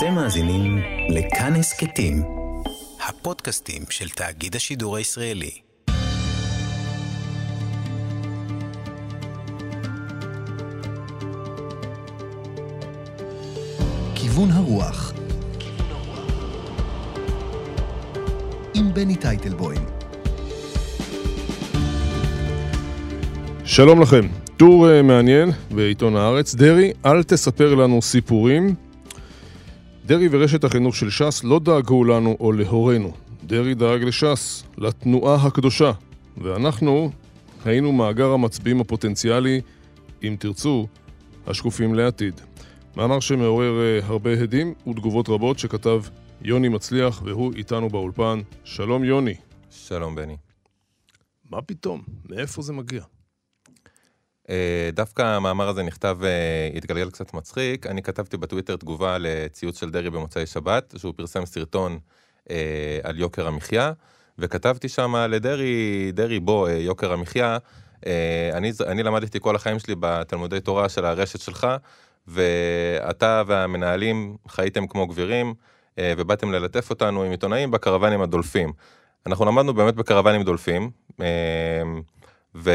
אתם מאזינים לכאן הסכתים, הפודקאסטים של תאגיד השידור הישראלי. כיוון הרוח עם בני טייטלבוים שלום לכם, טור uh, מעניין בעיתון הארץ. דרעי, אל תספר לנו סיפורים. דרעי ורשת החינוך של ש"ס לא דאגו לנו או להורינו. דרעי דאג לש"ס, לתנועה הקדושה. ואנחנו היינו מאגר המצביעים הפוטנציאלי, אם תרצו, השקופים לעתיד. מאמר שמעורר uh, הרבה הדים ותגובות רבות שכתב יוני מצליח, והוא איתנו באולפן. שלום יוני. שלום בני. מה פתאום? מאיפה זה מגיע? אה, דווקא המאמר הזה נכתב, אה, התגלגל קצת מצחיק. אני כתבתי בטוויטר תגובה לציוץ של דרעי במוצאי שבת, שהוא פרסם סרטון אה, על יוקר המחיה, וכתבתי שם לדרעי, דרעי בוא, יוקר המחיה. אני, אני למדתי כל החיים שלי בתלמודי תורה של הרשת שלך, ואתה והמנהלים חייתם כמו גבירים, ובאתם ללטף אותנו עם עיתונאים בקרוונים הדולפים. אנחנו למדנו באמת בקרוונים דולפים. ו...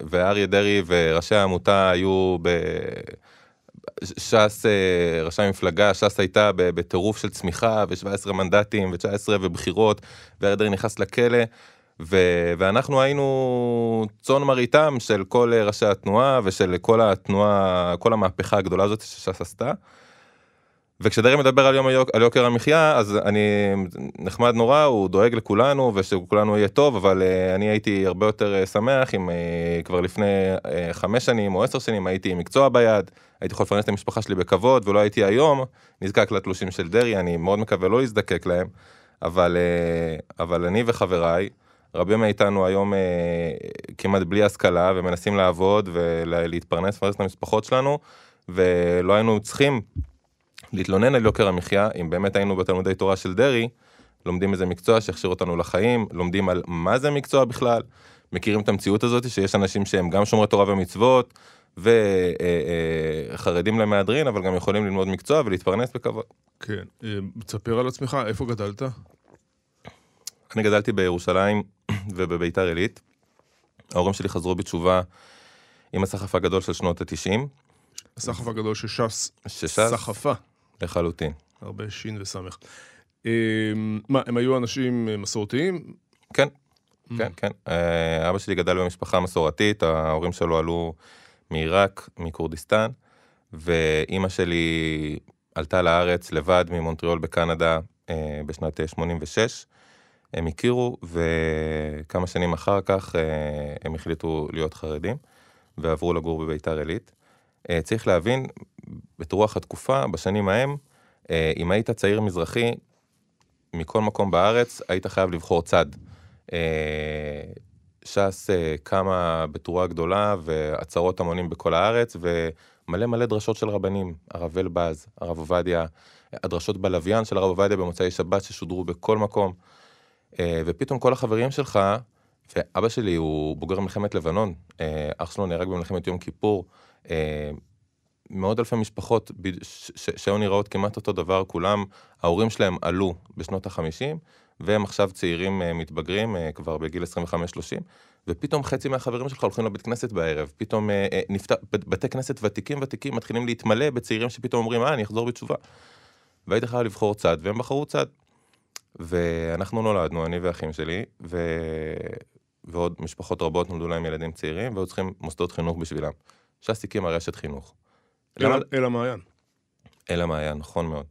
ואריה דרעי וראשי העמותה היו ב... ש"ס, אה, ראשי המפלגה, ש"ס הייתה בטירוף של צמיחה ו-17 מנדטים ו-19 ובחירות, ואריה דרעי נכנס לכלא, ו- ואנחנו היינו צאן מרעיתם של כל ראשי התנועה ושל כל התנועה, כל המהפכה הגדולה הזאת שש"ס עשתה. וכשדרעי מדבר על יום היוק, על יוקר המחיה אז אני נחמד נורא הוא דואג לכולנו ושכולנו יהיה טוב אבל uh, אני הייתי הרבה יותר uh, שמח אם uh, כבר לפני uh, חמש שנים או עשר שנים הייתי עם מקצוע ביד הייתי יכול לפרנס את המשפחה שלי בכבוד ולא הייתי היום נזקק לתלושים של דרעי אני מאוד מקווה לא אזדקק להם אבל uh, אבל אני וחבריי רבים מאיתנו היום uh, כמעט בלי השכלה ומנסים לעבוד ולהתפרנס ולפרנס את המשפחות שלנו ולא היינו צריכים להתלונן על יוקר המחיה, אם באמת היינו בתלמודי תורה של דרעי, לומדים איזה מקצוע שיכשיר אותנו לחיים, לומדים על מה זה מקצוע בכלל, מכירים את המציאות הזאת שיש אנשים שהם גם שומרי תורה ומצוות, וחרדים אה, אה, למהדרין, אבל גם יכולים ללמוד מקצוע ולהתפרנס בכבוד. כן, אה, תספר על עצמך, איפה גדלת? אני גדלתי בירושלים ובביתר עילית. ההורים שלי חזרו בתשובה עם הסחף הגדול של שנות התשעים. הסחף הגדול שש"ס סחפה. לחלוטין. הרבה שין וסמך. אמ, מה, הם היו אנשים אה, מסורתיים? כן, mm. כן, כן. אה, אבא שלי גדל במשפחה מסורתית, ההורים שלו עלו מעיראק, מכורדיסטן, ואימא שלי עלתה לארץ לבד ממונטריאול בקנדה אה, בשנת 86. הם הכירו, וכמה שנים אחר כך הם החליטו להיות חרדים, ועברו לגור בביתר עילית. צריך להבין, את רוח התקופה, בשנים ההם, אה, אם היית צעיר מזרחי, מכל מקום בארץ, היית חייב לבחור צד. אה, ש"ס אה, קמה בתרועה גדולה ועצרות המונים בכל הארץ, ומלא מלא דרשות של רבנים, הרב אלבז, הרב עובדיה, הדרשות בלוויין של הרב עובדיה במוצאי שבת ששודרו בכל מקום. ופתאום כל החברים שלך, ואבא שלי הוא בוגר מלחמת לבנון, אח שלו נהרג במלחמת יום כיפור, מאות אלפי משפחות שהיו נראות כמעט אותו דבר, כולם, ההורים שלהם עלו בשנות החמישים, והם עכשיו צעירים אה, מתבגרים, אה, כבר בגיל 25-30, ופתאום חצי מהחברים שלך הולכים לבית כנסת בערב, פתאום אה, נפתח, בתי כנסת ותיקים ותיקים מתחילים להתמלא בצעירים שפתאום אומרים, אה, אני אחזור בתשובה. והיית חייב לבחור צד, והם בחרו צד. ואנחנו נולדנו, אני ואחים שלי, ו... ועוד משפחות רבות נולדו להם ילדים צעירים, והיו צריכים מוסדות חינוך בשבילם. ש"ס הקימה רשת חינוך. אל המעיין. אל המעיין, נכון מאוד.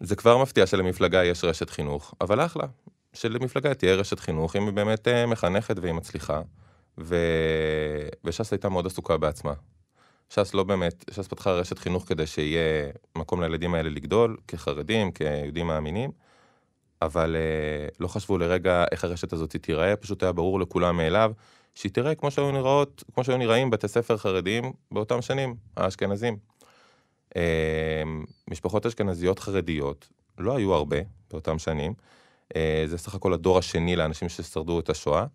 זה כבר מפתיע שלמפלגה יש רשת חינוך, אבל אחלה, שלמפלגה תהיה רשת חינוך אם היא באמת אה, מחנכת והיא מצליחה. ו... וש"ס הייתה מאוד עסוקה בעצמה. ש"ס לא באמת, ש"ס פתחה רשת חינוך כדי שיהיה מקום לילדים האלה לגדול, כחרדים, כיהודים מאמינים, אבל אה, לא חשבו לרגע איך הרשת הזאת תיראה, פשוט היה ברור לכולם מאליו שהיא תראה כמו שהיו נראות, כמו שהיו נראים בתי ספר חרדיים באותם שנים, האשכנזים. אה, משפחות אשכנזיות חרדיות, לא היו הרבה באותם שנים, אה, זה סך הכל הדור השני לאנשים ששרדו את השואה,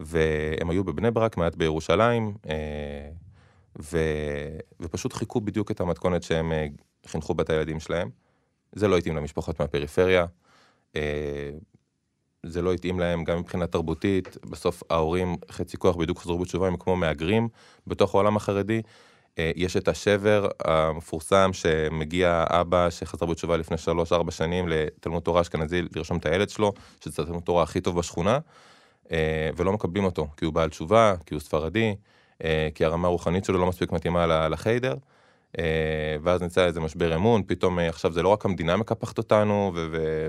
והם היו בבני ברק, מעט בירושלים, אה, ו... ופשוט חיכו בדיוק את המתכונת שהם חינכו בה את הילדים שלהם. זה לא התאים למשפחות מהפריפריה. זה לא התאים להם גם מבחינה תרבותית, בסוף ההורים חצי כוח בדיוק חזרו בתשובה, הם כמו מהגרים בתוך העולם החרדי. אה, יש את השבר המפורסם שמגיע אבא שחזר בתשובה לפני 3-4 שנים לתלמוד תורה אשכנזי לרשום את הילד שלו, שזה התלמוד תורה הכי טוב בשכונה, אה, ולא מקבלים אותו, כי הוא בעל תשובה, כי הוא ספרדי, אה, כי הרמה הרוחנית שלו לא מספיק מתאימה לחיידר. ואז נמצא איזה משבר אמון, פתאום עכשיו זה לא רק המדינה מקפחת אותנו,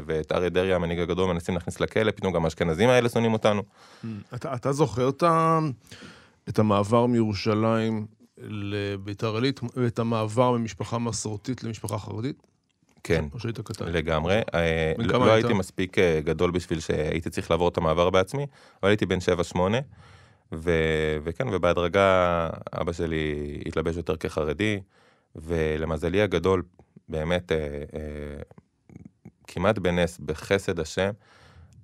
ואת אריה דרעי המנהיג הגדול מנסים להכניס לכלא, פתאום גם האשכנזים האלה שונאים אותנו. אתה, אתה זוכר את, ה, את המעבר מירושלים לביתר עילית, ואת המעבר ממשפחה מסורתית למשפחה חרדית? כן, או שהיית קטן? לגמרי. אה, לא היית? הייתי מספיק אה, גדול בשביל שהייתי צריך לעבור את המעבר בעצמי, אבל הייתי בן 7-8, וכן, ובהדרגה אבא שלי התלבש יותר כחרדי, ולמזלי הגדול, באמת, אה, כמעט בנס, בחסד השם,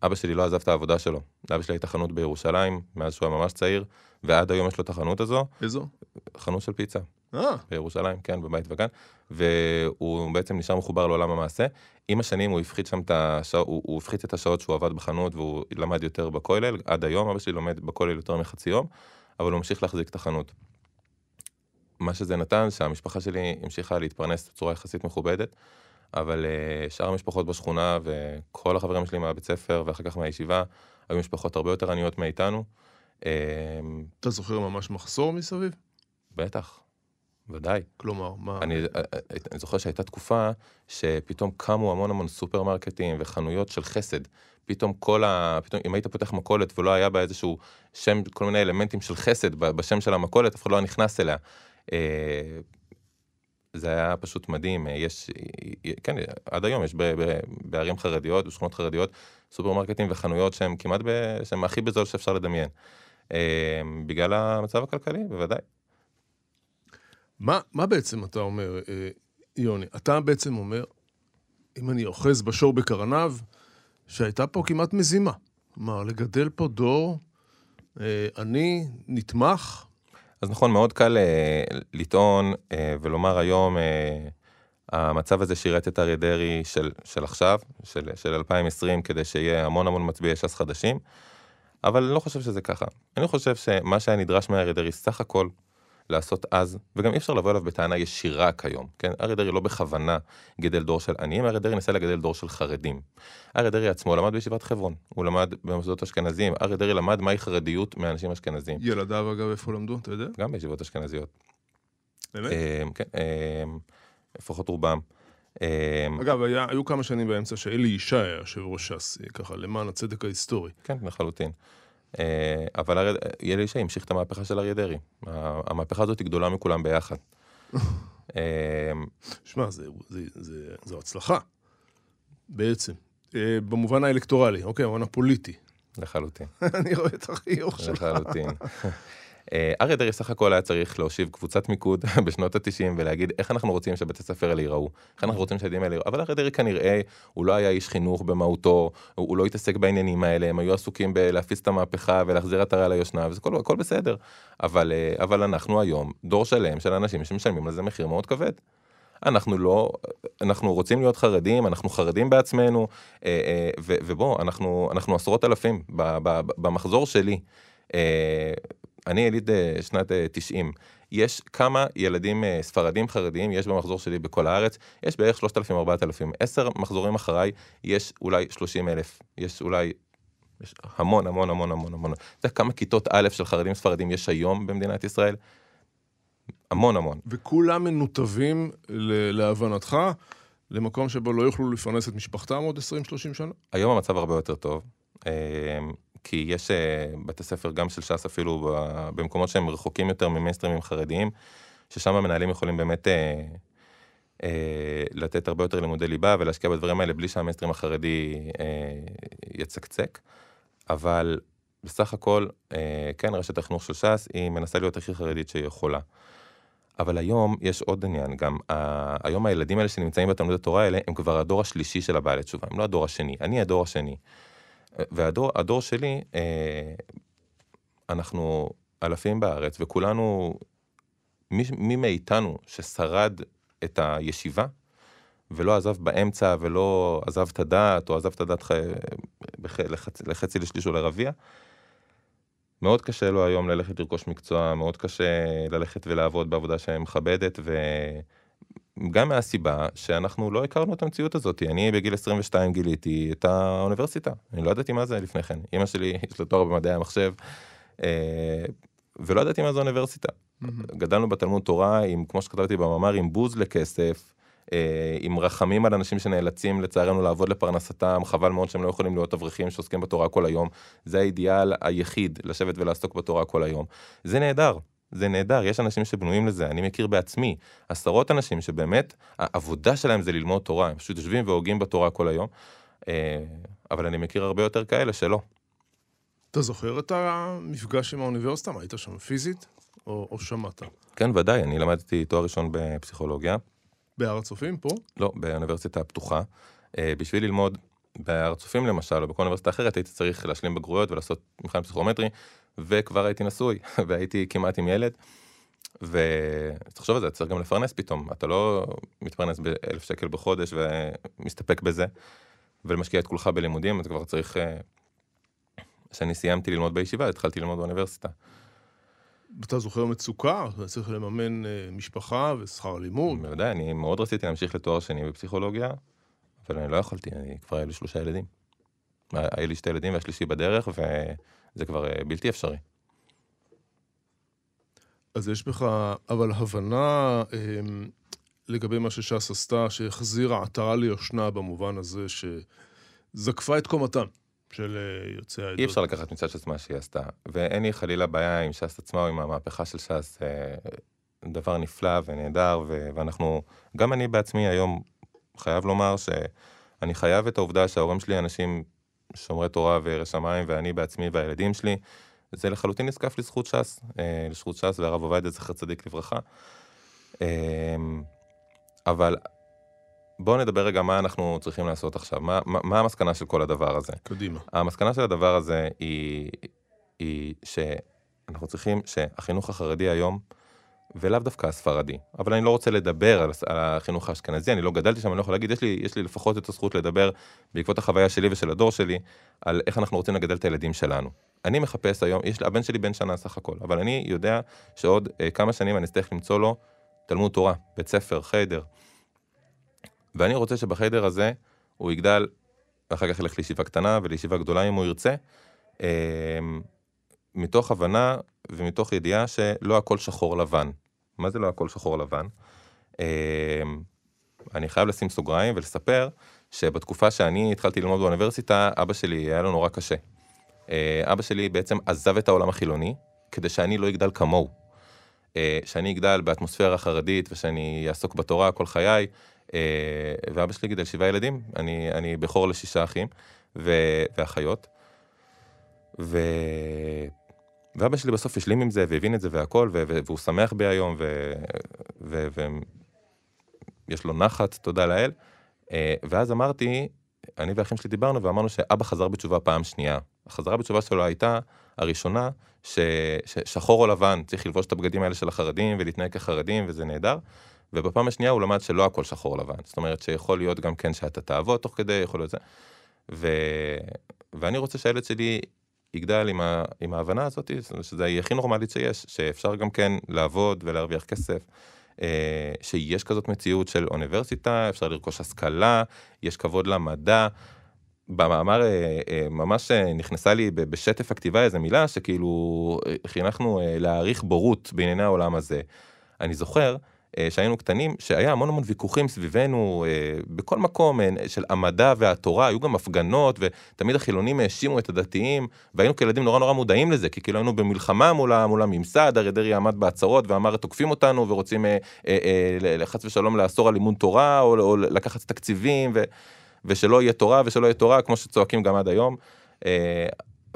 אבא שלי לא עזב את העבודה שלו. לאבא שלי הייתה חנות בירושלים, מאז שהוא היה ממש צעיר, ועד היום יש לו את החנות הזו. איזו? חנות של פיצה. אה. בירושלים, כן, בבית וגן. והוא בעצם נשאר מחובר לעולם המעשה. עם השנים הוא הפחית שם את השעות, הוא, הוא הפחית את השעות שהוא עבד בחנות והוא למד יותר בכולל. עד היום אבא שלי לומד בכולל יותר מחצי יום, אבל הוא ממשיך להחזיק את החנות. מה שזה נתן, שהמשפחה שלי המשיכה להתפרנס בצורה יחסית מכובדת. אבל uh, שאר המשפחות בשכונה וכל החברים שלי מהבית ספר ואחר כך מהישיבה, היו משפחות הרבה יותר עניות מאיתנו. Uh, אתה זוכר ממש מחסור מסביב? בטח, ודאי. כלומר, מה? אני, אה, אני זוכר שהייתה תקופה שפתאום קמו המון המון סופרמרקטים וחנויות של חסד. פתאום כל ה... פתאום אם היית פותח מכולת ולא היה בה איזשהו שם, כל מיני אלמנטים של חסד בשם של המכולת, אף אחד לא היה נכנס אליה. זה היה פשוט מדהים, יש, כן, עד היום יש ב, ב, בערים חרדיות, בשכונות חרדיות, סופרמרקטים וחנויות שהם כמעט, ב, שהם הכי בזול שאפשר לדמיין. אה, בגלל המצב הכלכלי, בוודאי. מה, מה בעצם אתה אומר, אה, יוני? אתה בעצם אומר, אם אני אוחז בשור בקרניו, שהייתה פה כמעט מזימה. כלומר, לגדל פה דור אה, עני, נתמך, אז נכון, מאוד קל uh, לטעון uh, ולומר היום, uh, המצב הזה שירת את אריה דרעי של, של עכשיו, של, של 2020, כדי שיהיה המון המון מצביעי ש"ס חדשים, אבל אני לא חושב שזה ככה. אני חושב שמה שהיה נדרש מאריה דרעי סך הכל לעשות אז, וגם אי אפשר לבוא אליו בטענה ישירה כיום, כן? אריה דרעי לא בכוונה גידל דור של עניים, אריה דרעי ניסה לגדל דור של חרדים. אריה דרעי עצמו למד בישיבת חברון, הוא למד במוסדות אשכנזיים, אריה דרעי למד מהי חרדיות מאנשים אשכנזיים. ילדיו אגב איפה למדו, אתה יודע? גם בישיבות אשכנזיות. באמת? אמ, כן, אמ, לפחות רובם. אמ, אגב, היה, היו כמה שנים באמצע שאלי ישי היה יושב ראש ש"ס, ככה, למען הצדק ההיסטורי. כן, לחלוטין. אה, אבל יאיר ישי המשיך את המהפכה של אריה דרעי. המהפכה הזאת היא גדולה מכולם ביחד. אה, שמע, זו הצלחה, בעצם. אה, במובן האלקטורלי, אוקיי, במובן הפוליטי. לחלוטין. אני רואה את החיוך שלך. לחלוטין. אה, אריה דרעי סך הכל היה צריך להושיב קבוצת מיקוד בשנות ה-90 ולהגיד איך אנחנו רוצים שבתי הספר האלה ייראו, איך אנחנו רוצים שהילדים האלה ייראו, אבל אריה דרעי כנראה הוא לא היה איש חינוך במהותו, הוא, הוא לא התעסק בעניינים האלה, הם היו עסוקים בלהפיץ את המהפכה ולהחזיר עטרה ליושנה, וזה הכל, הכל בסדר, אבל, אה, אבל אנחנו היום דור שלם של אנשים שמשלמים על זה מחיר מאוד כבד. אנחנו לא, אנחנו רוצים להיות חרדים, אנחנו חרדים בעצמנו, אה, ובוא, אנחנו, אנחנו עשרות אלפים במחזור שלי. אני יליד אה, שנת 90. אה, יש כמה ילדים אה, ספרדים חרדים יש במחזור שלי בכל הארץ, יש בערך 3,000-4,000. עשר מחזורים אחריי יש אולי 30 אלף, יש אולי יש המון המון המון המון המון. אתה יודע כמה כיתות א' של חרדים ספרדים יש היום במדינת ישראל? המון המון. וכולם מנותבים להבנתך למקום שבו לא יוכלו לפרנס את משפחתם עוד 20-30 שנה? היום המצב הרבה יותר טוב. כי יש אה, בתי ספר גם של ש"ס אפילו במקומות שהם רחוקים יותר ממיינסטרימים חרדיים, ששם המנהלים יכולים באמת אה, אה, לתת הרבה יותר לימודי ליבה ולהשקיע בדברים האלה בלי שהמיינסטרים החרדי אה, יצקצק. אבל בסך הכל, אה, כן, רשת החינוך של ש"ס היא מנסה להיות הכי חרדית שהיא יכולה. אבל היום יש עוד עניין, גם ה... היום הילדים האלה שנמצאים בתלמוד התורה האלה, הם כבר הדור השלישי של הבעלי תשובה, הם לא הדור השני, אני הדור השני. והדור שלי, אה, אנחנו אלפים בארץ, וכולנו, מי, מי מאיתנו ששרד את הישיבה, ולא עזב באמצע, ולא עזב את הדת, או עזב את הדת. לחצי, לשליש או לרביע. מאוד קשה לו היום ללכת לרכוש מקצוע, מאוד קשה ללכת ולעבוד בעבודה שמכבדת, וגם מהסיבה שאנחנו לא הכרנו את המציאות הזאת. אני בגיל 22 גיליתי את האוניברסיטה, אני לא ידעתי מה זה לפני כן. אימא שלי, יש לה תואר במדעי המחשב, אה, ולא ידעתי מה זה אוניברסיטה. גדלנו בתלמוד תורה עם, כמו שכתבתי במאמר, עם בוז לכסף, אה, עם רחמים על אנשים שנאלצים לצערנו לעבוד לפרנסתם, חבל מאוד שהם לא יכולים להיות אברכים שעוסקים בתורה כל היום. זה האידיאל היחיד, לשבת ולעסוק בתורה כל היום. זה נהדר, זה נהדר, יש אנשים שבנויים לזה, אני מכיר בעצמי עשרות אנשים שבאמת העבודה שלהם זה ללמוד תורה, הם פשוט יושבים והוגים בתורה כל היום, אה, אבל אני מכיר הרבה יותר כאלה שלא. אתה זוכר את המפגש עם האוניברסיטה? מה, היית שם פיזית או, או שמעת? כן, ודאי, אני למדתי תואר ראשון בפסיכולוגיה. בהר הצופים פה? לא, באוניברסיטה הפתוחה. אה, בשביל ללמוד בהר הצופים למשל, או בכל אוניברסיטה אחרת, הייתי צריך להשלים בגרויות ולעשות מבחן פסיכומטרי, וכבר הייתי נשוי, והייתי כמעט עם ילד. ותחשוב על זה, צריך גם לפרנס פתאום, אתה לא מתפרנס באלף שקל בחודש ומסתפק בזה, ומשקיע את כולך בלימודים, אתה כבר צריך... אה, כשאני סיימתי ללמוד בישיבה, התחלתי ללמוד באוניברסיטה. אתה זוכר מצוקה? אתה צריך לממן אה, משפחה ושכר לימוד? בוודאי, אני מאוד רציתי להמשיך לתואר שני בפסיכולוגיה, אבל אני לא יכולתי, אני כבר היה לי שלושה ילדים. היה לי שתי ילדים והשלישי בדרך, וזה כבר אה, בלתי אפשרי. אז יש בך, אבל הבנה אה, לגבי מה שש"ס עשתה, שהחזירה עטרה ליושנה במובן הזה שזקפה את קומתם. של אה, יוצאי העדות. אי אפשר לקחת מצד ש"ס מה שהיא עשתה, ואין לי חלילה בעיה עם ש"ס עצמה או עם המהפכה של ש"ס, אה, דבר נפלא ונהדר, ו- ואנחנו, גם אני בעצמי היום חייב לומר שאני חייב את העובדה שההורים שלי אנשים שומרי תורה וירא שמיים, ואני בעצמי והילדים שלי, זה לחלוטין נזקף לזכות ש"ס, אה, לזכות ש"ס והרב עובדיה זכר צדיק לברכה. אבל בואו נדבר רגע מה אנחנו צריכים לעשות עכשיו, מה, מה, מה המסקנה של כל הדבר הזה. קדימה. המסקנה של הדבר הזה היא, היא שאנחנו צריכים שהחינוך החרדי היום, ולאו דווקא הספרדי, אבל אני לא רוצה לדבר על, על החינוך האשכנזי, אני לא גדלתי שם, אני לא יכול להגיד, יש לי, יש לי לפחות את הזכות לדבר בעקבות החוויה שלי ושל הדור שלי, על איך אנחנו רוצים לגדל את הילדים שלנו. אני מחפש היום, יש, הבן שלי בן שנה סך הכל, אבל אני יודע שעוד אה, כמה שנים אני אצטרך למצוא לו תלמוד תורה, בית ספר, חדר. ואני רוצה שבחדר הזה הוא יגדל, ואחר כך ילך לישיבה קטנה ולישיבה גדולה אם הוא ירצה, אה, מתוך הבנה ומתוך ידיעה שלא הכל שחור לבן. מה זה לא הכל שחור לבן? אה, אני חייב לשים סוגריים ולספר שבתקופה שאני התחלתי ללמוד באוניברסיטה, אבא שלי היה לו נורא קשה. אה, אבא שלי בעצם עזב את העולם החילוני, כדי שאני לא אגדל כמוהו. שאני אגדל באטמוספירה חרדית ושאני אעסוק בתורה כל חיי, אה, ואבא שלי גידל שבעה ילדים, אני, אני בכור לשישה אחים ואחיות. ו... ואבא שלי בסוף השלים עם זה והבין את זה והכל, ו... והוא שמח בי היום, ויש. לו נחת, תודה לאל. אה, ואז אמרתי, אני והאחים שלי דיברנו ואמרנו שאבא חזר בתשובה פעם שנייה. החזרה בתשובה שלו הייתה הראשונה, ש... ששחור או לבן, צריך ללבוש את הבגדים האלה של החרדים ולהתנהג כחרדים וזה נהדר. ובפעם השנייה הוא למד שלא הכל שחור לבן. זאת אומרת שיכול להיות גם כן שאתה תעבוד תוך כדי, יכול להיות זה. ו... ואני רוצה שהילד שלי יגדל עם, ה... עם ההבנה הזאת, שזה יהיה הכי נורמלית שיש, שאפשר גם כן לעבוד ולהרוויח כסף. אה, שיש כזאת מציאות של אוניברסיטה, אפשר לרכוש השכלה, יש כבוד למדע. במאמר אה, אה, ממש נכנסה לי בשטף הכתיבה איזה מילה שכאילו חינכנו להעריך בורות בענייני העולם הזה. אני זוכר שהיינו קטנים, שהיה המון המון ויכוחים סביבנו אה, בכל מקום אה, של המדע והתורה, היו גם הפגנות, ותמיד החילונים האשימו את הדתיים, והיינו כילדים נורא נורא מודעים לזה, כי כאילו היינו במלחמה מול, מול הממסד, אריה דרעי עמד בהצהרות ואמר, תוקפים אותנו ורוצים חס ושלום לאסור על לימוד תורה, או, או לקחת תקציבים, ו, ושלא יהיה תורה ושלא יהיה תורה, כמו שצועקים גם עד היום.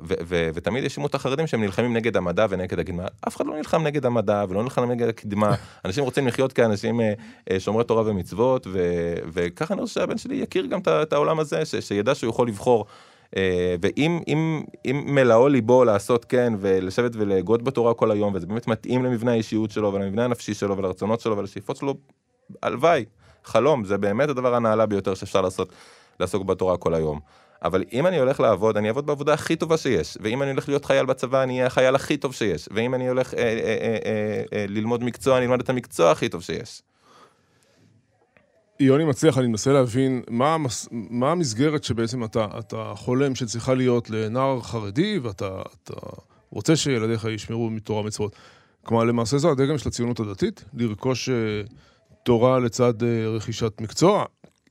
ותמיד האשימו את החרדים שהם נלחמים נגד המדע ונגד הקדמה. אף אחד לא נלחם נגד המדע ולא נלחם נגד הקדמה. אנשים רוצים לחיות כאנשים אה, אה, שומרי תורה ומצוות, וככה אני רוצה שהבן שלי יכיר גם את העולם הזה, שידע שהוא יכול לבחור. אה, ואם אם, אם מלאו ליבו לעשות כן ולשבת ולהגות בתורה כל היום וזה באמת מתאים למבנה האישיות שלו ולמבנה הנפשי שלו ולרצונות שלו ולשאיפות שלו הלוואי, חלום, זה באמת הדבר הנעלה ביותר שאפשר לעשות, לעסוק בתורה כל היום. אבל אם אני הולך לעבוד, אני אעבוד בעבודה הכי טובה שיש, ואם אני הולך להיות חייל בצבא, אני אהיה החייל הכי טוב שיש, ואם אני הולך אה, אה, אה, אה, אה, ללמוד מקצוע, אני אלמד את המקצוע הכי טוב שיש. יוני מצליח, אני מנסה להבין מה. מה המסגרת שבעצם אתה, אתה חולם שצריכה להיות לנער חרדי, ואתה אתה רוצה שילדיך ישמרו מתורה מצוות. כלומר, למעשה זו הדגם של הציונות הדתית, לרכוש uh, תורה לצד uh, רכישת מקצוע.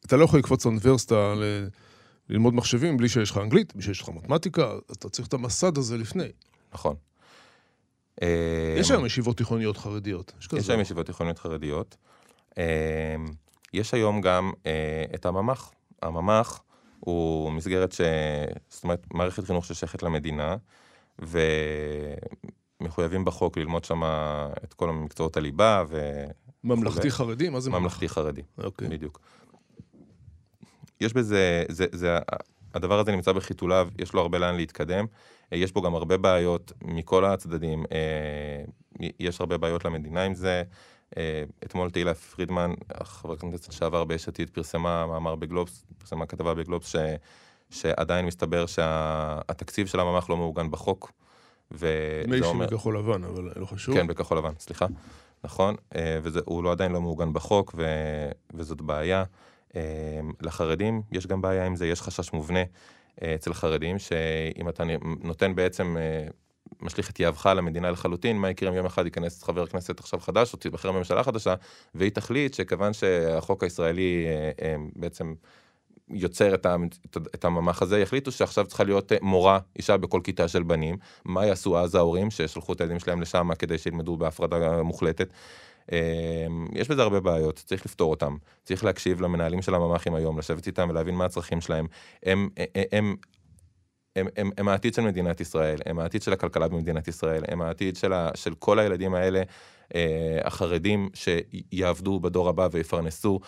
אתה לא יכול לקפוץ לאוניברסיטה ל... ללמוד מחשבים בלי שיש לך אנגלית, בלי שיש לך מתמטיקה, אתה צריך את המסד הזה לפני. נכון. יש היום ישיבות תיכוניות חרדיות. יש, היום ישיבות תיכוניות חרדיות. יש היום גם אה, את הממ"ח. הממ"ח הוא מסגרת ש... זאת אומרת, מערכת חינוך ששייכת למדינה, ומחויבים בחוק ללמוד שם את כל המקצועות הליבה ו... ממלכתי חרדי? מה זה ממלכתי? ממלכתי חרדי, אוקיי. בדיוק. יש בזה, זה, זה, הדבר הזה נמצא בחיתוליו, יש לו הרבה לאן להתקדם. יש בו גם הרבה בעיות מכל הצדדים. אה, יש הרבה בעיות למדינה עם זה. אה, אתמול תהילה פרידמן, חבר הכנסת לשעבר ביש עתיד, פרסמה מאמר בגלובס, פרסמה כתבה בגלובס, ש, שעדיין מסתבר שהתקציב שה, של הממ"ח לא מעוגן בחוק. לי אומר... בכחול לבן, אבל לא חשוב. כן, בכחול לבן, סליחה. נכון, אה, והוא לא, עדיין לא מעוגן בחוק, ו, וזאת בעיה. אה, לחרדים יש גם בעיה עם זה, יש חשש מובנה אצל חרדים, שאם אתה נותן בעצם משליך את יהבך למדינה לחלוטין, מה יקרה אם יום אחד ייכנס חבר כנסת עכשיו חדש, או תיבחר ממשלה חדשה, והיא תחליט שכיוון שהחוק הישראלי אה, אה, בעצם יוצר את, הממ"ח הזה, יחליטו שעכשיו צריכה להיות אה, מורה, אישה בכל כיתה של בנים, מה יעשו אז ההורים ששלחו את הילדים שלהם לשם כדי שילמדו בהפרדה מוחלטת? יש בזה הרבה בעיות, צריך לפתור אותם. צריך להקשיב למנהלים של הממ"חים היום, לשבת איתם ולהבין מה הצרכים שלהם. הם, הם, הם הם, הם, הם העתיד של מדינת ישראל, הם העתיד של הכלכלה במדינת ישראל, הם העתיד של, ה, של כל הילדים האלה, אה, החרדים, שיעבדו בדור הבא ויפרנסו.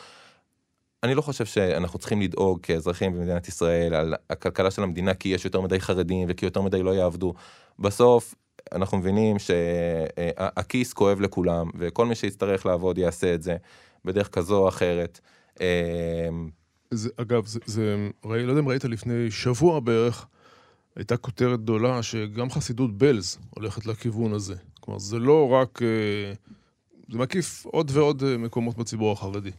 אני לא חושב שאנחנו צריכים לדאוג כאזרחים במדינת ישראל על הכלכלה של המדינה כי יש יותר מדי חרדים וכי יותר מדי לא יעבדו. בסוף אנחנו מבינים שהכיס כואב לכולם וכל מי שיצטרך לעבוד יעשה את זה בדרך כזו או אחרת. אה, זה, אגב, זה, זה, ראי, לא יודע אם ראית לפני שבוע בערך, הייתה כותרת גדולה שגם חסידות בלז הולכת לכיוון הזה. כלומר, זה לא רק... אה, זה מקיף עוד ועוד אה, מקומות בציבור החרדי.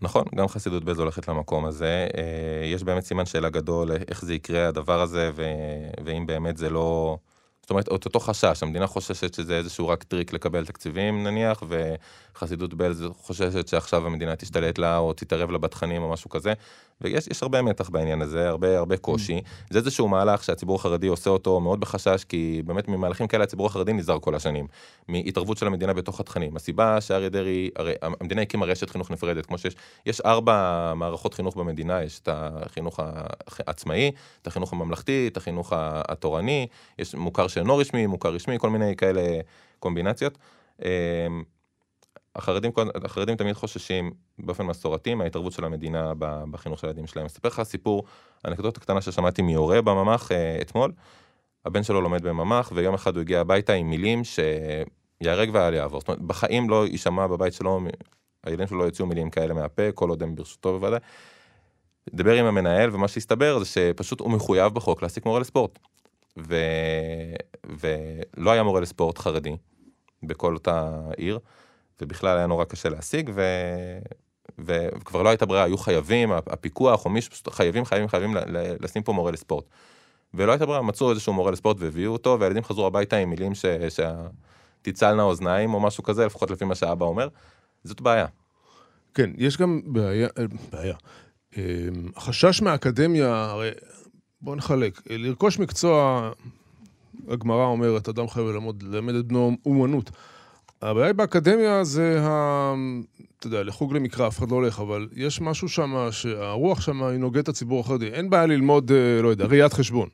נכון, גם חסידות בלז הולכת למקום הזה. אה, יש באמת סימן שאלה גדול איך זה יקרה הדבר הזה, ואם באמת זה לא... זאת אומרת, את אותו חשש, המדינה חוששת שזה איזשהו רק טריק לקבל תקציבים נניח, וחסידות בלז חוששת שעכשיו המדינה תשתלט לה או תתערב לה בתכנים או משהו כזה, ויש הרבה מתח בעניין הזה, הרבה הרבה קושי. Mm. זה איזשהו מהלך שהציבור החרדי עושה אותו מאוד בחשש, כי באמת ממהלכים כאלה הציבור החרדי נזהר כל השנים, מהתערבות של המדינה בתוך התכנים. הסיבה שאריה דרעי, הרי המדינה הקימה רשת חינוך נפרדת, כמו שיש, יש ארבע מערכות חינוך במדינה, יש את החינוך העצמאי, את החינוך הממלכתי, את החינוך התורני, יש מוכר שאינו רשמי, מוכר רשמי, כל מיני כאלה קומבינציות. החרדים, החרדים תמיד חוששים באופן מסורתי מההתערבות של המדינה בחינוך של הילדים שלהם. אני אספר לך סיפור, אנקדוטה קטנה ששמעתי מהורה בממ"ח אה, אתמול. הבן שלו לומד בממ"ח, ויום אחד הוא הגיע הביתה עם מילים שיהרג ואל יעבור. זאת אומרת, בחיים לא יישמע בבית שלו, הילדים שלו לא יוציאו מילים כאלה מהפה, כל עוד הם ברשותו בוודאי. דיבר עם המנהל, ומה שהסתבר זה שפשוט הוא מחויב בחוק להעסיק מורה לספורט. ו... ולא היה מורה לספורט חרדי בכל אותה עיר. ובכלל היה נורא קשה להשיג, ו... וכבר לא הייתה ברירה, היו חייבים, הפיקוח או מישהו, חייבים, חייבים, חייבים לשים פה מורה לספורט. ולא הייתה ברירה, מצאו איזשהו מורה לספורט והביאו אותו, והילדים חזרו הביתה עם מילים ש... שתצלנה אוזניים או משהו כזה, לפחות לפי מה שאבא אומר. זאת בעיה. כן, יש גם בעיה, אה, בעיה. אה, החשש מהאקדמיה, הרי בואו נחלק, לרכוש מקצוע, הגמרא אומרת, אדם חייב ללמוד, ללמד את בנו אומנות. הבעיה באקדמיה זה, ה... אתה יודע, לחוג למקרא, אף אחד לא הולך, אבל יש משהו שם, שהרוח שם היא נוגדת את הציבור החרדי. אין בעיה ללמוד, אה, לא יודע, ראיית חשבון.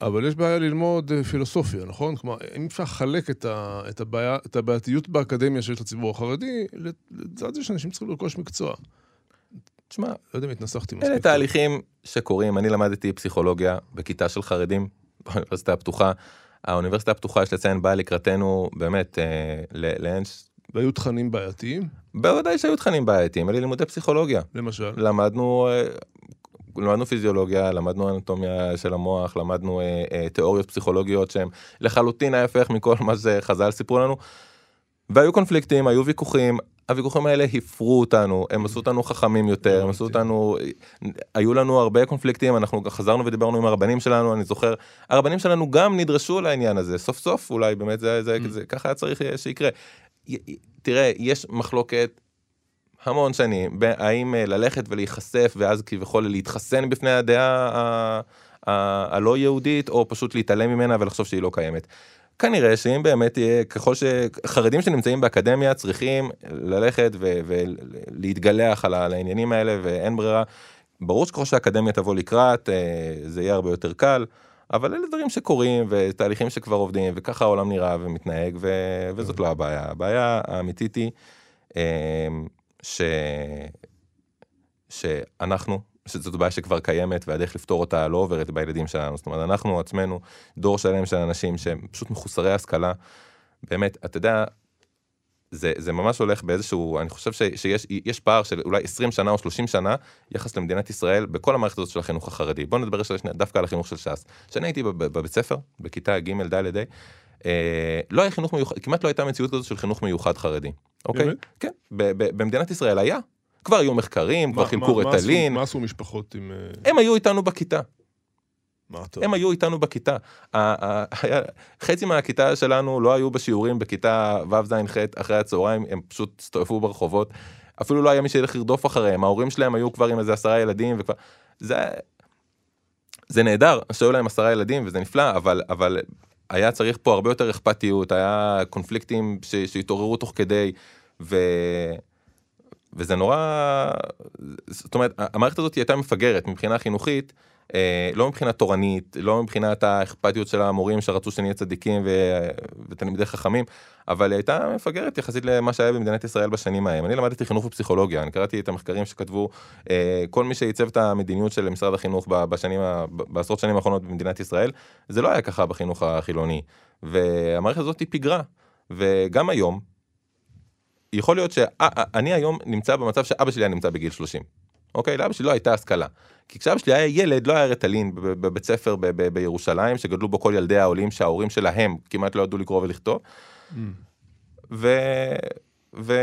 אבל יש בעיה ללמוד אה, פילוסופיה, נכון? כלומר, אם אפשר לחלק את, ה, את, הבעיה, את הבעייתיות באקדמיה שיש לציבור החרדי, לצד זה שאנשים צריכים לרכוש מקצוע. תשמע, לא יודע אם התנסחתי מספיק. אלה תהליכים שקורים, אני למדתי פסיכולוגיה בכיתה של חרדים, באוניברסיטה הפתוחה. האוניברסיטה הפתוחה, יש לציין, באה לקראתנו באמת אה, לאין והיו תכנים בעייתיים? בוודאי שהיו תכנים בעייתיים, אלה לימודי פסיכולוגיה. למשל? למדנו, אה, למדנו פיזיולוגיה, למדנו אנטומיה של המוח, למדנו אה, אה, תיאוריות פסיכולוגיות שהן לחלוטין ההפך מכל מה שחז"ל סיפרו לנו. והיו קונפליקטים, היו ויכוחים, הוויכוחים האלה הפרו אותנו, הם עשו אותנו חכמים יותר, הם עשו אותנו, היו לנו הרבה קונפליקטים, אנחנו חזרנו ודיברנו עם הרבנים שלנו, אני זוכר, הרבנים שלנו גם נדרשו לעניין הזה, סוף סוף אולי באמת זה, זה, זה ככה היה צריך שיקרה. תראה, יש מחלוקת המון שנים, האם אה, ללכת ולהיחשף ואז כביכול להתחסן בפני הדעה הלא יהודית, או פשוט להתעלם ממנה ולחשוב שהיא לא קיימת. כנראה שאם באמת יהיה, ככל שחרדים שנמצאים באקדמיה צריכים ללכת ולהתגלח על העניינים האלה ואין ברירה, ברור שככל שהאקדמיה תבוא לקראת אה, זה יהיה הרבה יותר קל. אבל אלה דברים שקורים ותהליכים שכבר עובדים וככה העולם נראה ומתנהג ו... וזאת לא הבעיה. הבעיה האמיתית היא אה, ש... שאנחנו שזאת בעיה שכבר קיימת והדרך לפתור אותה לא עוברת בילדים שלנו. זאת אומרת, אנחנו עצמנו דור שלם של אנשים שהם פשוט מחוסרי השכלה. באמת, אתה יודע, זה, זה ממש הולך באיזשהו, אני חושב ש, שיש פער של אולי 20 שנה או 30 שנה יחס למדינת ישראל בכל המערכת הזאת של החינוך החרדי. בוא נדבר שנייה דווקא על החינוך של ש"ס. כשאני הייתי בבית ספר, בכיתה ג' ד' אה, לא היה חינוך מיוחד, כמעט לא הייתה מציאות כזאת של חינוך מיוחד חרדי. אוקיי? כן, במדינת ישראל היה, כבר היו מחקרים, כבר חילקו רטלין. מה עשו משפחות עם... אה, הם היו איתנו בכיתה. הם היו איתנו בכיתה. חצי מהכיתה שלנו לא היו בשיעורים בכיתה ו'-ז'-ח' אחרי הצהריים, הם פשוט הסתובבו ברחובות. אפילו לא היה מי שילך לרדוף אחריהם, ההורים שלהם היו כבר עם איזה עשרה ילדים וכבר... זה... זה נהדר שהיו להם עשרה ילדים וזה נפלא, אבל, אבל היה צריך פה הרבה יותר אכפתיות, היה קונפליקטים שהתעוררו תוך כדי, ו... וזה נורא, זאת אומרת, המערכת הזאת הייתה מפגרת מבחינה חינוכית, אה, לא מבחינה תורנית, לא מבחינת האכפתיות של המורים שרצו שנהיה צדיקים ו... ותלמידי חכמים, אבל היא הייתה מפגרת יחסית למה שהיה במדינת ישראל בשנים ההם. אני למדתי חינוך ופסיכולוגיה, אני קראתי את המחקרים שכתבו אה, כל מי שעיצב את המדיניות של משרד החינוך בשנים, בעשרות שנים האחרונות במדינת ישראל, זה לא היה ככה בחינוך החילוני. והמערכת הזאת היא פיגרה, וגם היום, יכול להיות שאני היום נמצא במצב שאבא שלי היה נמצא בגיל 30. אוקיי? לאבא שלי לא הייתה השכלה. כי כשאבא שלי היה ילד לא היה רטלין בבית ספר ב- ב- בירושלים שגדלו בו כל ילדי העולים שההורים שלהם כמעט לא ידעו לקרוא ולכתוב. Mm. ו... ו...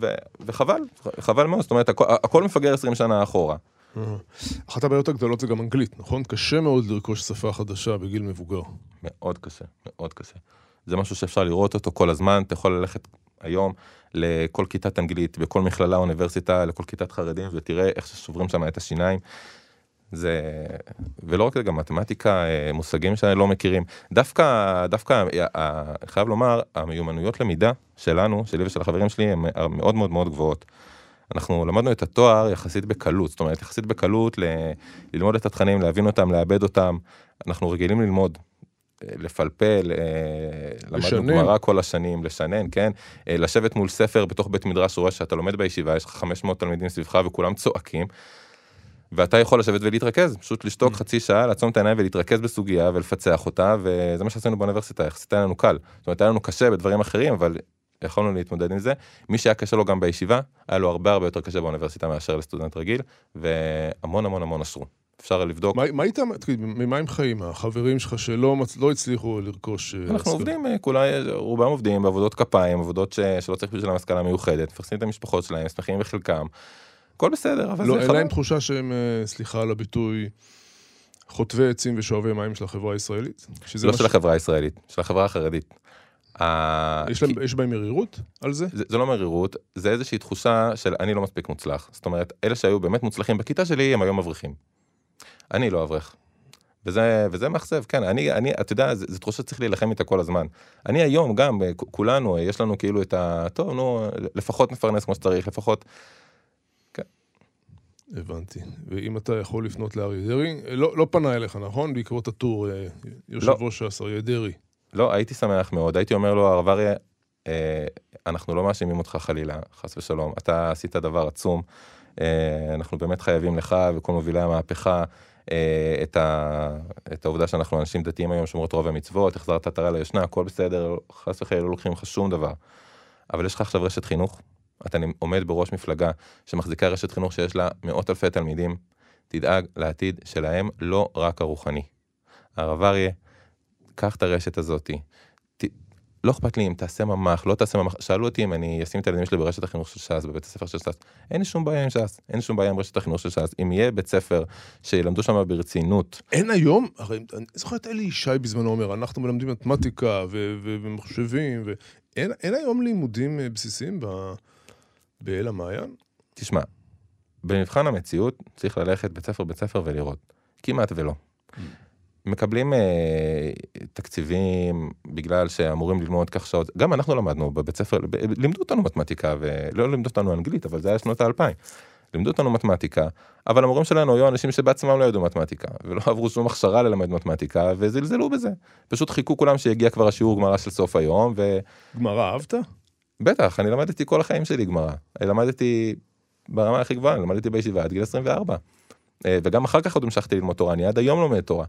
ו... וחבל, חבל מאוד, זאת אומרת הכל, הכל מפגר 20 שנה אחורה. Mm. אחת הבעיות הגדולות זה גם אנגלית, נכון? קשה מאוד לרכוש שפה חדשה בגיל מבוגר. מאוד קשה, מאוד קשה. זה משהו שאפשר לראות אותו כל הזמן, אתה יכול ללכת היום לכל כיתת אנגלית, בכל מכללה, אוניברסיטה, לכל כיתת חרדים, ותראה איך ששוברים שם את השיניים. זה, ולא רק זה, גם מתמטיקה, אה, מושגים שלא מכירים. דווקא, דווקא, אה, חייב לומר, המיומנויות למידה שלנו, שלי ושל החברים שלי, הן מאוד מאוד מאוד גבוהות. אנחנו למדנו את התואר יחסית בקלות, זאת אומרת, יחסית בקלות ל, ללמוד את התכנים, להבין אותם, לעבד אותם. אנחנו רגילים ללמוד, לפלפל, אה, למדנו גמרא כל השנים, לשנן, כן? אה, לשבת מול ספר בתוך בית מדרש, רואה שאתה לומד בישיבה, יש לך 500 תלמידים סביבך וכולם צועקים. ואתה יכול לשבת ולהתרכז, פשוט לשתוק mm. חצי שעה, לעצום את העיניים ולהתרכז בסוגיה ולפצח אותה, וזה מה שעשינו באוניברסיטה, יחסית היה לנו קל. זאת אומרת, היה לנו קשה בדברים אחרים, אבל יכולנו להתמודד עם זה. מי שהיה קשה לו גם בישיבה, היה לו הרבה הרבה יותר קשה באוניברסיטה מאשר לסטודנט רגיל, והמון המון המון אשרו. אפשר לבדוק. מה, מה איתם, ממה הם חיים? החברים שלך שלא לא הצליחו לרכוש... אה, אנחנו השכלה. עובדים, אה, כולי, רובם עובדים בעבודות כפיים, עבודות ש, שלא צריך בשבילם השכלה מיוחדת, מפרסמים את המשפחות שלהם, שמחים בחלקם. הכל בסדר, אבל לא, זה חבל. לא, אין להם תחושה שהם, אה, סליחה על הביטוי, חוטבי עצים ושואבי מים של החברה הישראלית? לא של החברה הישראלית, של החברה החרדית. יש, להם, יש בהם מרירות על זה? זה? זה לא מרירות, זה איזושהי תחושה של אני לא מספיק מוצלח. זאת אומרת, אלה שהיו באמת מוצלחים בכיתה שלי, הם היום מבריחים. אני לא אברך. וזה, וזה מאכזב, כן, אני, אני, אתה יודע, זו תחושה שצריך להילחם איתה כל הזמן. אני היום גם, כולנו, יש לנו כאילו את ה... טוב, נו, לפחות נפרנס כמו שצריך, לפחות... כן. הבנתי. ואם אתה יכול לפנות לאריה דרעי, לא, לא פנה אליך, נכון? בעקבות הטור, אה, יושב ראש ש"ס, אריה דרעי. לא, הייתי שמח מאוד, הייתי אומר לו, הרב אריה, אה, אנחנו לא מאשימים אותך חלילה, חס ושלום, אתה עשית דבר עצום, אה, אנחנו באמת חייבים לך וכל מובילי המהפכה. אה, את, ה, את העובדה שאנחנו אנשים דתיים היום שומרות רוב המצוות, החזרת עטרה ליושנה, הכל בסדר, חס וחלילה לא לוקחים לך שום דבר. אבל יש לך עכשיו רשת חינוך, אתה עומד בראש מפלגה שמחזיקה רשת חינוך שיש לה מאות אלפי תלמידים, תדאג לעתיד שלהם, לא רק הרוחני. הרב אריה, קח את הרשת הזאתי, לא אכפת לי אם תעשה ממ"ח, לא תעשה ממ"ח, שאלו אותי אם אני אשים את הילדים שלי ברשת החינוך של ש"ס, בבית הספר של ש"ס, אין לי שום בעיה עם ש"ס, אין לי שום בעיה עם רשת החינוך של ש"ס, אם יהיה בית ספר שילמדו שם ברצינות. אין היום, הרי אני זוכר את אלי ישי בזמנו אומר, אנחנו מלמדים מתמטיקה ומחשבים, ואין היום לימודים אה, בסיסיים באל המעיין? תשמע, במבחן המציאות צריך ללכת בית ספר בית ספר ולראות, כמעט ולא. מקבלים אה, תקציבים בגלל שאמורים ללמוד כך שעות, גם אנחנו למדנו בבית ספר, ב, לימדו אותנו מתמטיקה ולא לימדו אותנו אנגלית, אבל זה היה שנות האלפיים. לימדו אותנו מתמטיקה, אבל המורים שלנו היו אנשים שבעצמם לא ידעו מתמטיקה, ולא עברו שום הכשרה ללמד מתמטיקה, וזלזלו בזה. פשוט חיכו כולם שיגיע כבר השיעור גמרא של סוף היום, ו... גמרא אהבת? בטח, אני למדתי כל החיים שלי גמרא. למדתי ברמה הכי גבוהה, למדתי בישיבה עד גיל 24. אה, וגם אחר כך עוד המשכתי ללמוד תורה, אני עד היום לומד תורה.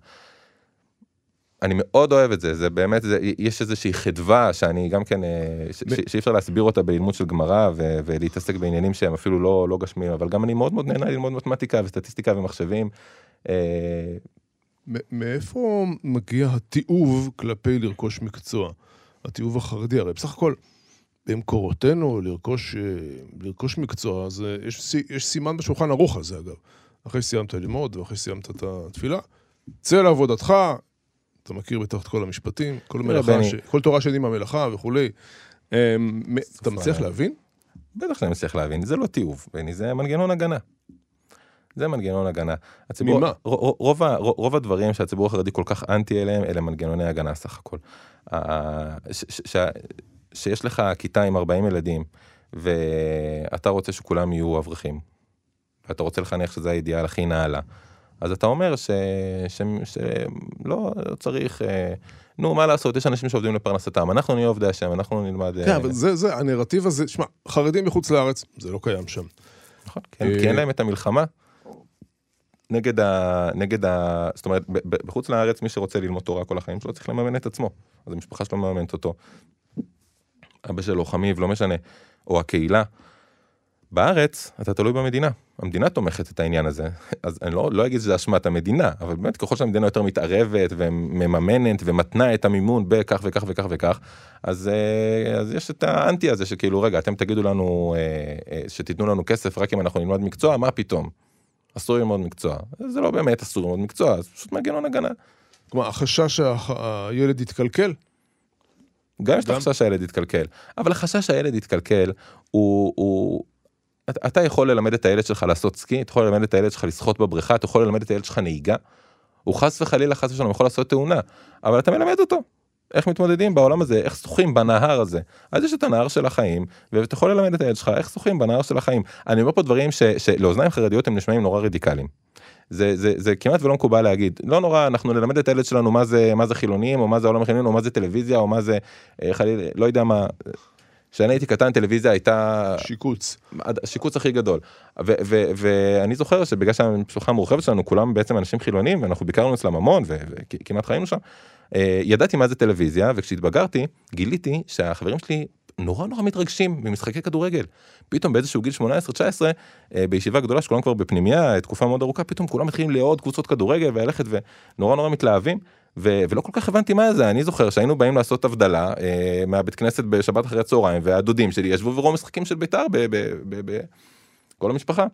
אני מאוד אוהב את זה, זה באמת, זה, יש איזושהי חדווה שאני גם כן, אה, ש, ש, שאי אפשר להסביר אותה בלימוד של גמרא ו, ולהתעסק בעניינים שהם אפילו לא, לא גשמיים, אבל גם אני מאוד מאוד נהנה ללמוד מתמטיקה וסטטיסטיקה ומחשבים. אה, מאיפה מגיע התיעוב כלפי לרכוש מקצוע? התיעוב החרדי, הרי בסך הכל במקורותינו לרכוש, אה, לרכוש מקצוע, אז יש, יש סימן בשולחן ערוך על זה אגב. אחרי שסיימת ללמוד ואחרי שסיימת את התפילה, צא לעבודתך, אתה מכיר בטח את כל המשפטים, כל מלאכה, ש... כל תורה עם המלאכה וכולי. אמ, אתה מצליח להבין? בטח שאני מצליח להבין, זה לא תיעוב, בני, זה מנגנון הגנה. זה מנגנון הגנה. הציבור, ממה? רוב, רוב, רוב הדברים שהציבור החרדי כל כך אנטי אליהם, אלה מנגנוני הגנה סך הכל. ש, ש, ש, שיש לך כיתה עם 40 ילדים, ואתה רוצה שכולם יהיו אברכים, ואתה רוצה לחנך שזה האידיאל הכי נעלה. אז אתה אומר שלא צריך, אה, נו מה לעשות, יש אנשים שעובדים לפרנסתם, אנחנו נהיה עובדי השם, אנחנו נלמד... כן, אבל זה, זה, הנרטיב הזה, שמע, חרדים מחוץ לארץ, זה לא קיים שם. נכון, כי אין להם את המלחמה. נגד ה... נגד ה... זאת אומרת, בחוץ לארץ מי שרוצה ללמוד תורה כל החיים שלו צריך לממן את עצמו. אז המשפחה שלו מממנת אותו. אבא שלו, חמיב, לא משנה. או הקהילה. בארץ אתה תלוי במדינה, המדינה תומכת את העניין הזה, אז אני לא, לא אגיד שזה אשמת המדינה, אבל באמת ככל שהמדינה יותר מתערבת ומממנת ומתנה את המימון בכך וכך וכך וכך, אז, אה, אז יש את האנטי הזה שכאילו רגע אתם תגידו לנו אה, אה, שתיתנו לנו כסף רק אם אנחנו נלמד מקצוע, מה פתאום? אסור ללמוד מקצוע, זה לא באמת אסור ללמוד מקצוע, זה פשוט מנגנון הגנה. כלומר החשש שהילד יתקלקל? גם יש את החשש שהילד יתקלקל, אבל החשש שהילד יתקלקל הוא, הוא, אתה יכול ללמד את הילד שלך לעשות סקי, אתה יכול ללמד את הילד שלך לשחות בבריכה, אתה יכול ללמד את הילד שלך נהיגה. הוא חס וחלילה חס ושלום יכול לעשות תאונה, אבל אתה מלמד אותו. איך מתמודדים בעולם הזה, איך שוחים בנהר הזה. אז יש את הנהר של החיים, ואתה יכול ללמד את הילד שלך איך שוחים בנהר של החיים. אני אומר פה דברים ש, שלאוזניים חרדיות הם נשמעים נורא רדיקליים. זה, זה, זה כמעט ולא מקובל להגיד, לא נורא, אנחנו נלמד את הילד שלנו מה זה, מה זה חילונים, או מה זה עולם החילונים, או מה זה טלוויזיה, או מה זה, אה, חלילה, לא יודע מה, כשאני הייתי קטן טלוויזיה הייתה שיקוץ השיקוץ הכי גדול ואני זוכר שבגלל שהמשפחה המורחבת שלנו כולם בעצם אנשים חילונים ואנחנו ביקרנו אצלם המון וכמעט חיינו שם אה, ידעתי מה זה טלוויזיה וכשהתבגרתי גיליתי שהחברים שלי נורא נורא מתרגשים ממשחקי כדורגל. פתאום באיזשהו גיל 18-19 אה, בישיבה גדולה שכולם כבר בפנימייה תקופה מאוד ארוכה פתאום כולם מתחילים לעוד קבוצות כדורגל וללכת ונורא נורא מתלהבים. ו- ולא כל כך הבנתי מה זה אני זוכר שהיינו באים לעשות הבדלה אה, מהבית כנסת בשבת אחרי הצהריים והדודים שלי ישבו וראו משחקים של בית"ר בכל המשפחה.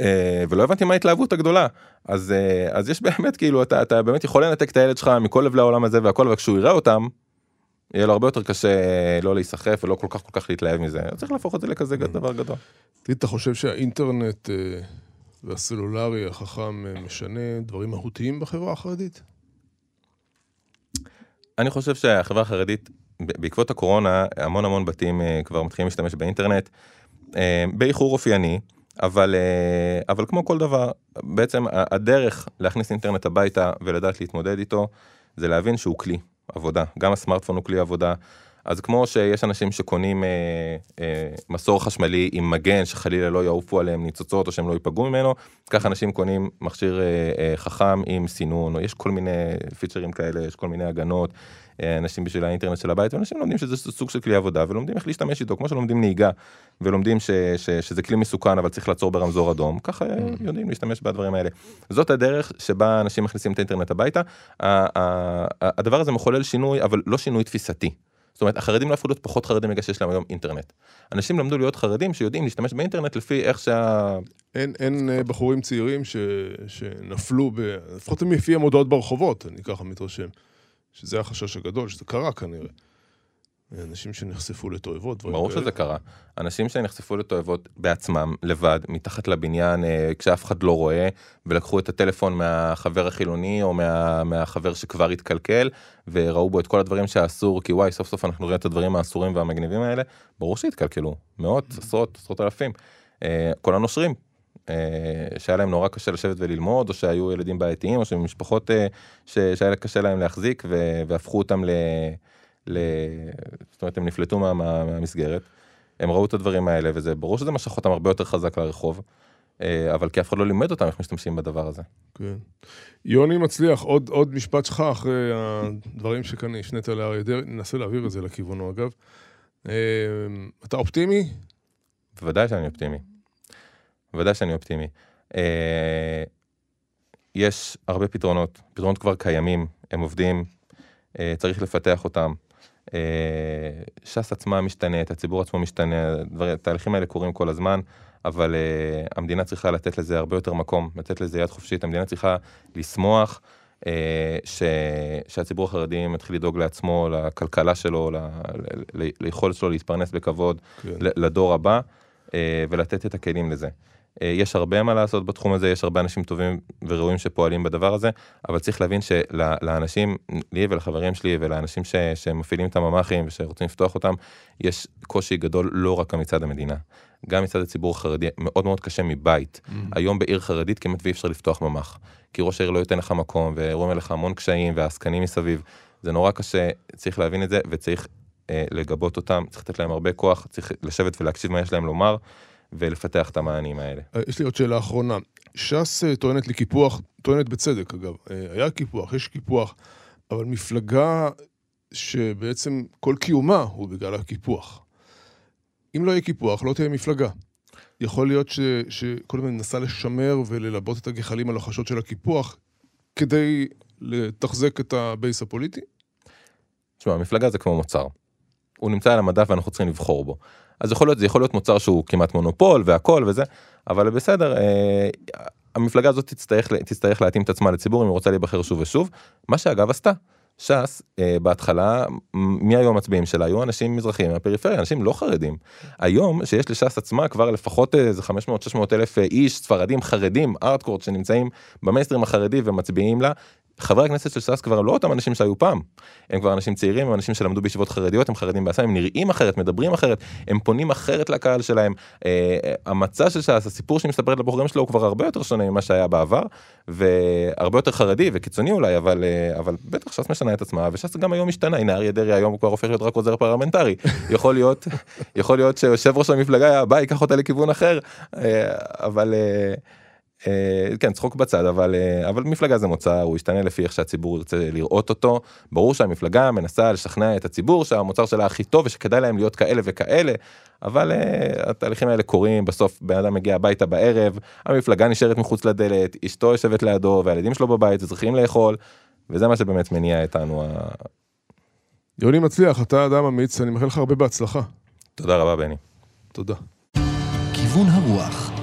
אה, ולא הבנתי מה ההתלהבות הגדולה אז אה, אז יש באמת כאילו אתה אתה באמת יכול לנתק את הילד שלך מכל לב לעולם הזה והכל וכשהוא יראה אותם. יהיה לו הרבה יותר קשה לא להיסחף ולא כל כך כל כך להתלהב מזה צריך להפוך את זה לכזה mm. דבר גדול. אתה חושב שהאינטרנט אה, והסלולרי החכם אה, משנה דברים מהותיים בחברה החרדית? אני חושב שהחברה החרדית, בעקבות הקורונה, המון המון בתים אה, כבר מתחילים להשתמש באינטרנט, אה, באיחור אופייני, אבל, אבל כמו כל דבר, בעצם הדרך להכניס אינטרנט הביתה ולדעת להתמודד איתו, זה להבין שהוא כלי עבודה. גם הסמארטפון הוא כלי עבודה, אז כמו שיש אנשים שקונים אה, אה, מסור חשמלי עם מגן שחלילה לא יעופו עליהם ניצוצות או שהם לא ייפגעו ממנו, כך אנשים קונים מכשיר אה, אה, חכם עם סינון, או יש כל מיני פיצ'רים כאלה, יש כל מיני הגנות. אה, אנשים בשביל האינטרנט של הבית, ואנשים לומדים שזה סוג של כלי עבודה, ולומדים איך להשתמש איתו, כמו שלומדים נהיגה, ולומדים ש, ש, שזה כלי מסוכן, אבל צריך לעצור ברמזור אדום, ככה mm. יודעים להשתמש בדברים האלה. זאת הדרך שבה אנשים מכניסים את האינטרנט הביתה. הדבר הזה מחולל שינוי, אבל לא שינוי תפיסתי. זאת אומרת, החרדים לא הפכו להיות פחות חרדים בגלל שיש להם היום אינטרנט. אנשים למדו להיות חרדים שיודעים להשתמש באינטרנט לפי איך שה... אין, אין אה, בחורים צעירים ש, שנפלו, ב... לפחות לפי המודעות ברחובות, אני ככה מתרשם. שזה החשש הגדול, שזה קרה כנראה. אנשים שנחשפו לתועבות, ברור שזה קרה. אנשים שנחשפו לתועבות בעצמם, לבד, מתחת לבניין, אה, כשאף אחד לא רואה, ולקחו את הטלפון מהחבר החילוני, או מה, מהחבר שכבר התקלקל, וראו בו את כל הדברים שאסור, כי וואי, סוף סוף אנחנו רואים את הדברים האסורים והמגניבים האלה, ברור שהתקלקלו, מאות, עשרות, עשרות אלפים. אה, כל הנושרים, אה, שהיה להם נורא קשה לשבת וללמוד, או שהיו ילדים בעייתיים, או שמשפחות שהיה קשה להם להחזיק, והפכו אותם ל... ל... זאת אומרת, הם נפלטו מה, מה, מהמסגרת, הם ראו את הדברים האלה, וזה ברור שזה משך אותם הרבה יותר חזק לרחוב, אה, אבל כי אף אחד לא לימד אותם איך משתמשים בדבר הזה. כן. יוני מצליח, עוד, עוד משפט שלך אחרי הדברים שכאן השנית לאריה דרעי, ננסה להעביר את זה לכיוונו אגב. אה, אתה אופטימי? בוודאי שאני אופטימי. בוודאי שאני אופטימי. אה, יש הרבה פתרונות, פתרונות כבר קיימים, הם עובדים, צריך לפתח אותם. אה, ש"ס עצמה משתנית, הציבור עצמו משתנה, התהליכים האלה קורים כל הזמן, אבל uh, המדינה צריכה לתת לזה הרבה יותר מקום, לתת לזה יד חופשית, המדינה צריכה לשמוח uh, ש, שהציבור החרדי מתחיל לדאוג לעצמו, לכלכלה שלו, ל, ל, ליכולת שלו להתפרנס בכבוד, כן. לדור הבא, uh, ולתת את הכלים לזה. אה, יש הרבה מה לעשות בתחום הזה, יש הרבה אנשים טובים וראויים שפועלים בדבר הזה, אבל צריך להבין שלאנשים, לי ולחברים שלי ולאנשים ש, שמפעילים את הממ"חים ושרוצים לפתוח אותם, יש קושי גדול לא רק מצד המדינה, גם מצד הציבור החרדי, מאוד מאוד קשה מבית. Mm-hmm. היום בעיר חרדית כמעט ואי אפשר לפתוח ממ"ח, כי ראש העיר לא ייתן לך מקום, ורואים עליך המון קשיים והעסקנים מסביב. זה נורא קשה, צריך להבין את זה, וצריך אה, לגבות אותם, צריך לתת להם הרבה כוח, צריך לשבת ולהקשיב מה יש להם לומר. ולפתח את המענים האלה. אה, יש לי עוד שאלה אחרונה. ש"ס אה, טוענת לקיפוח, טוענת בצדק אגב, אה, היה קיפוח, יש קיפוח, אבל מפלגה שבעצם כל קיומה הוא בגלל הקיפוח. אם לא יהיה קיפוח, לא תהיה מפלגה. יכול להיות ש, שכל הזמן ננסה לשמר וללבות את הגחלים הלוחשות של הקיפוח כדי לתחזק את ה base הפוליטי? תשמע, המפלגה זה כמו מוצר. הוא נמצא על המדף ואנחנו צריכים לבחור בו. אז יכול להיות, זה יכול להיות מוצר שהוא כמעט מונופול והכל וזה, אבל בסדר, אה, המפלגה הזאת תצטרך, תצטרך להתאים את עצמה לציבור אם היא רוצה להיבחר שוב ושוב, מה שאגב עשתה. ש"ס אה, בהתחלה, מי היו המצביעים שלה? היו אנשים מזרחים מהפריפריה, אנשים לא חרדים. היום שיש לש"ס עצמה כבר לפחות אה, איזה 500-600 אלף אה, איש, ספרדים חרדים, ארטקורט שנמצאים במיינסטרים החרדי ומצביעים לה, חברי הכנסת של ש"ס כבר לא אותם אנשים שהיו פעם, הם כבר אנשים צעירים, הם אנשים שלמדו בישיבות חרדיות, הם חרדים בעצמם, הם נראים אחרת, מדברים אחרת, הם פונים אחרת לקהל שלהם. אה, המצע של ש"ס, הסיפור שהיא מספרת לבוחרים שלו הוא כבר הרבה יותר שונה ממה שהיה בעבר, והרבה יותר חרדי וקיצוני אולי, אבל, אה, אבל בטח ש"ס משנה את עצמה, וש"ס גם היום משתנה, הנה אריה דרעי היום הוא כבר הופך להיות רק עוזר פרלמנטרי, יכול להיות, יכול להיות שיושב ראש המפלגה הבא ייקח אותה לכיוון אחר, אה, אבל... אה, אה, כן צחוק בצד אבל אה, אבל מפלגה זה מוצר הוא ישתנה לפי איך שהציבור ירצה לראות אותו ברור שהמפלגה מנסה לשכנע את הציבור שהמוצר שלה הכי טוב ושכדאי להם להיות כאלה וכאלה אבל uh, התהליכים האלה קורים בסוף בן אדם מגיע הביתה בערב המפלגה נשארת מחוץ לדלת אשתו יושבת לידו והילדים שלו בבית וצריכים לאכול וזה מה שבאמת מניע איתנו. יוני מצליח אתה אדם אמיץ אני מאחל לך הרבה בהצלחה. תודה רבה בני. תודה. כיוון הרוח